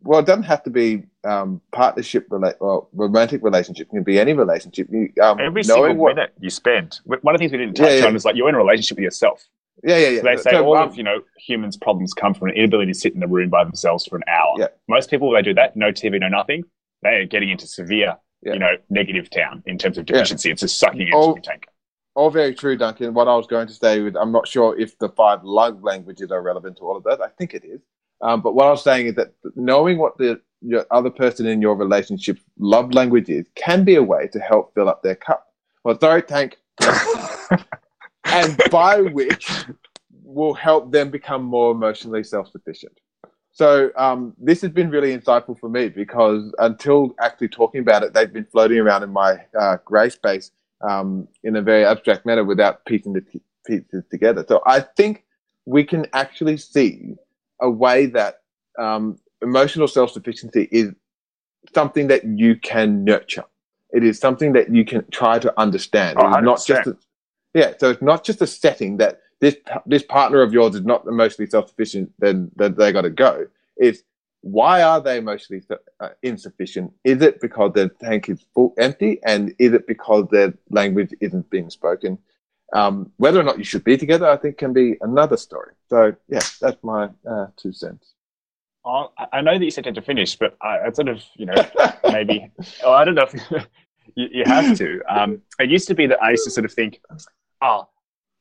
well, it doesn't have to be um, partnership, rela- well, romantic relationship. Can be any relationship. You, um, Every single what, minute you spend. One of the things we didn't touch yeah, yeah. on is like you're in a relationship with yourself. Yeah, yeah, yeah. So they say so, all um, of you know humans' problems come from an inability to sit in a room by themselves for an hour. Yeah. Most people, they do that, no TV, no nothing. They are getting into severe, yeah. you know, negative town in terms of deficiency. It's just sucking into all, your tank. All very true, Duncan. What I was going to say with, I'm not sure if the five love languages are relevant to all of that. I think it is. Um, but what I was saying is that knowing what the your other person in your relationship love languages can be a way to help fill up their cup. Well, sorry, tank. and by which will help them become more emotionally self-sufficient. So um, this has been really insightful for me because until actually talking about it, they've been floating around in my uh, grey space um, in a very abstract manner without piecing the t- pieces together. So I think we can actually see a way that um, emotional self sufficiency is something that you can nurture. It is something that you can try to understand. Oh, it's not just a, yeah. So it's not just a setting that this this partner of yours is not emotionally self sufficient. Then that they got to go. It's why are they emotionally uh, insufficient? Is it because their tank is full empty, and is it because their language isn't being spoken? Um, whether or not you should be together, I think, can be another story. So, yeah, that's my uh, two cents. I know that you said you had to finish, but I, I sort of, you know, maybe, oh, I don't know if you, you have to. Um, it used to be that I used to sort of think, oh,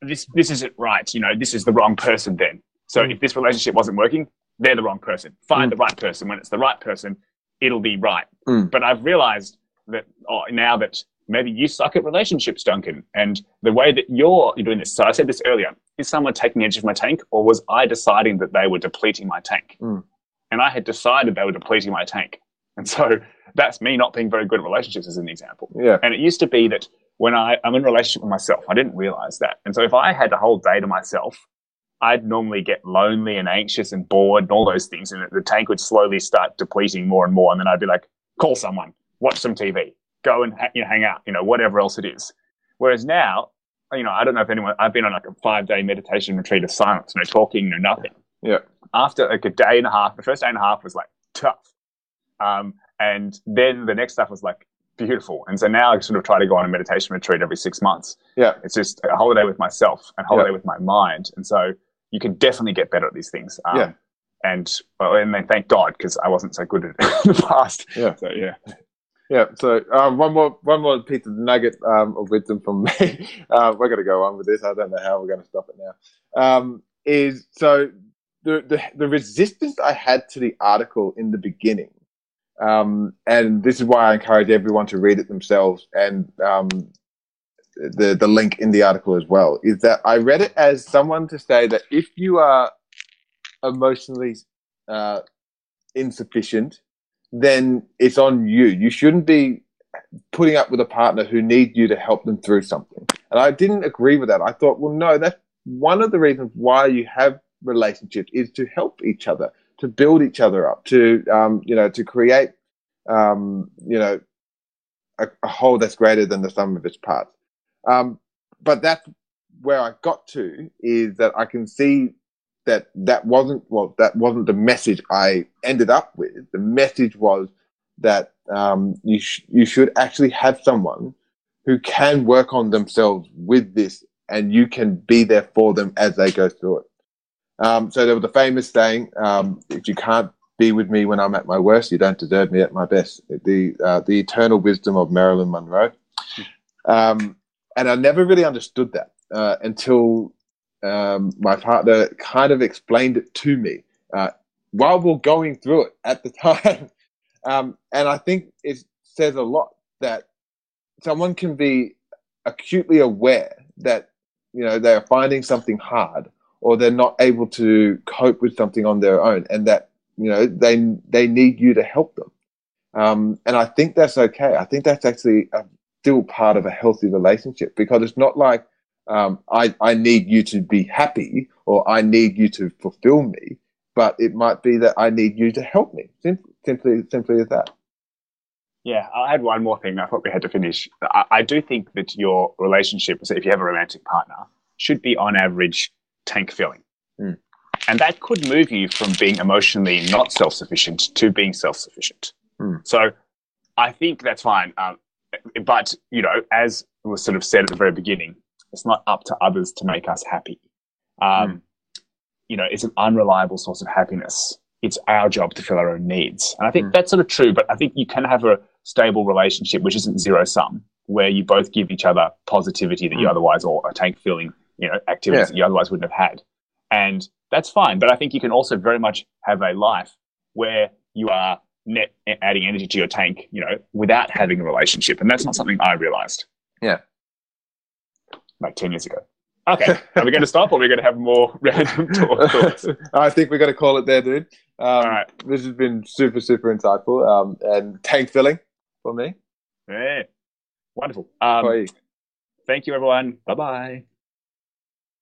this this isn't right. You know, this is the wrong person. Then, so mm. if this relationship wasn't working, they're the wrong person. Find mm. the right person. When it's the right person, it'll be right. Mm. But I've realized that oh, now that maybe you suck at relationships, Duncan, and the way that you're, you're doing this. So I said this earlier: is someone taking edge of my tank, or was I deciding that they were depleting my tank? Mm and I had decided they were depleting my tank. And so that's me not being very good at relationships as an example. Yeah. And it used to be that when I, I'm in a relationship with myself, I didn't realize that. And so if I had a whole day to myself, I'd normally get lonely and anxious and bored and all those things. And the tank would slowly start depleting more and more. And then I'd be like, call someone, watch some TV, go and you know, hang out, you know, whatever else it is. Whereas now, you know, I don't know if anyone, I've been on like a five day meditation retreat of silence, no talking, no nothing. Yeah after like a day and a half, the first day and a half was like tough. Um, and then the next stuff was like beautiful. And so now I sort of try to go on a meditation retreat every six months. Yeah. It's just a holiday with myself and holiday yeah. with my mind. And so you can definitely get better at these things. Um, yeah. And, well, and then thank God, because I wasn't so good at it in the past. Yeah. So, yeah. Yeah. So um, one more one more piece of nugget um, of wisdom from me. uh, we're going to go on with this. I don't know how we're going to stop it now. Um, is so the, the, the resistance I had to the article in the beginning, um, and this is why I encourage everyone to read it themselves, and um, the the link in the article as well, is that I read it as someone to say that if you are emotionally uh, insufficient, then it's on you. You shouldn't be putting up with a partner who needs you to help them through something. And I didn't agree with that. I thought, well, no, that's one of the reasons why you have relationships is to help each other, to build each other up, to um, you know, to create um, you know a, a whole that's greater than the sum of its parts. Um, but that's where I got to is that I can see that that wasn't well that wasn't the message I ended up with. The message was that um, you sh- you should actually have someone who can work on themselves with this, and you can be there for them as they go through it. Um, so there was a famous saying: um, "If you can't be with me when I'm at my worst, you don't deserve me at my best." The uh, the eternal wisdom of Marilyn Monroe. Um, and I never really understood that uh, until um, my partner kind of explained it to me uh, while we are going through it at the time. Um, and I think it says a lot that someone can be acutely aware that you know they are finding something hard or they're not able to cope with something on their own, and that you know they they need you to help them. Um, and I think that's okay. I think that's actually a, still part of a healthy relationship because it's not like um, I, I need you to be happy or I need you to fulfill me, but it might be that I need you to help me. Simply, simply, simply as that. Yeah, I had one more thing I thought we had to finish. I, I do think that your relationship, if you have a romantic partner, should be on average tank filling. Mm. And that could move you from being emotionally not self sufficient to being self sufficient. Mm. So I think that's fine. Um, but, you know, as was sort of said at the very beginning, it's not up to others to make us happy. Um, mm. You know, it's an unreliable source of happiness. It's our job to fill our own needs. And I think mm. that's sort of true, but I think you can have a stable relationship which isn't zero sum, where you both give each other positivity that you otherwise, or a tank filling, you know, activities yeah. that you otherwise wouldn't have had. And that's fine. But I think you can also very much have a life where you are net adding energy to your tank, you know, without having a relationship. And that's not something I realized. Yeah like 10 years ago. Okay, are we going to stop or are we going to have more random thoughts? I think we're going to call it there, dude. Um, All right. This has been super, super insightful um, and tank filling for me. Yeah, wonderful. Um, thank you, everyone. Bye bye.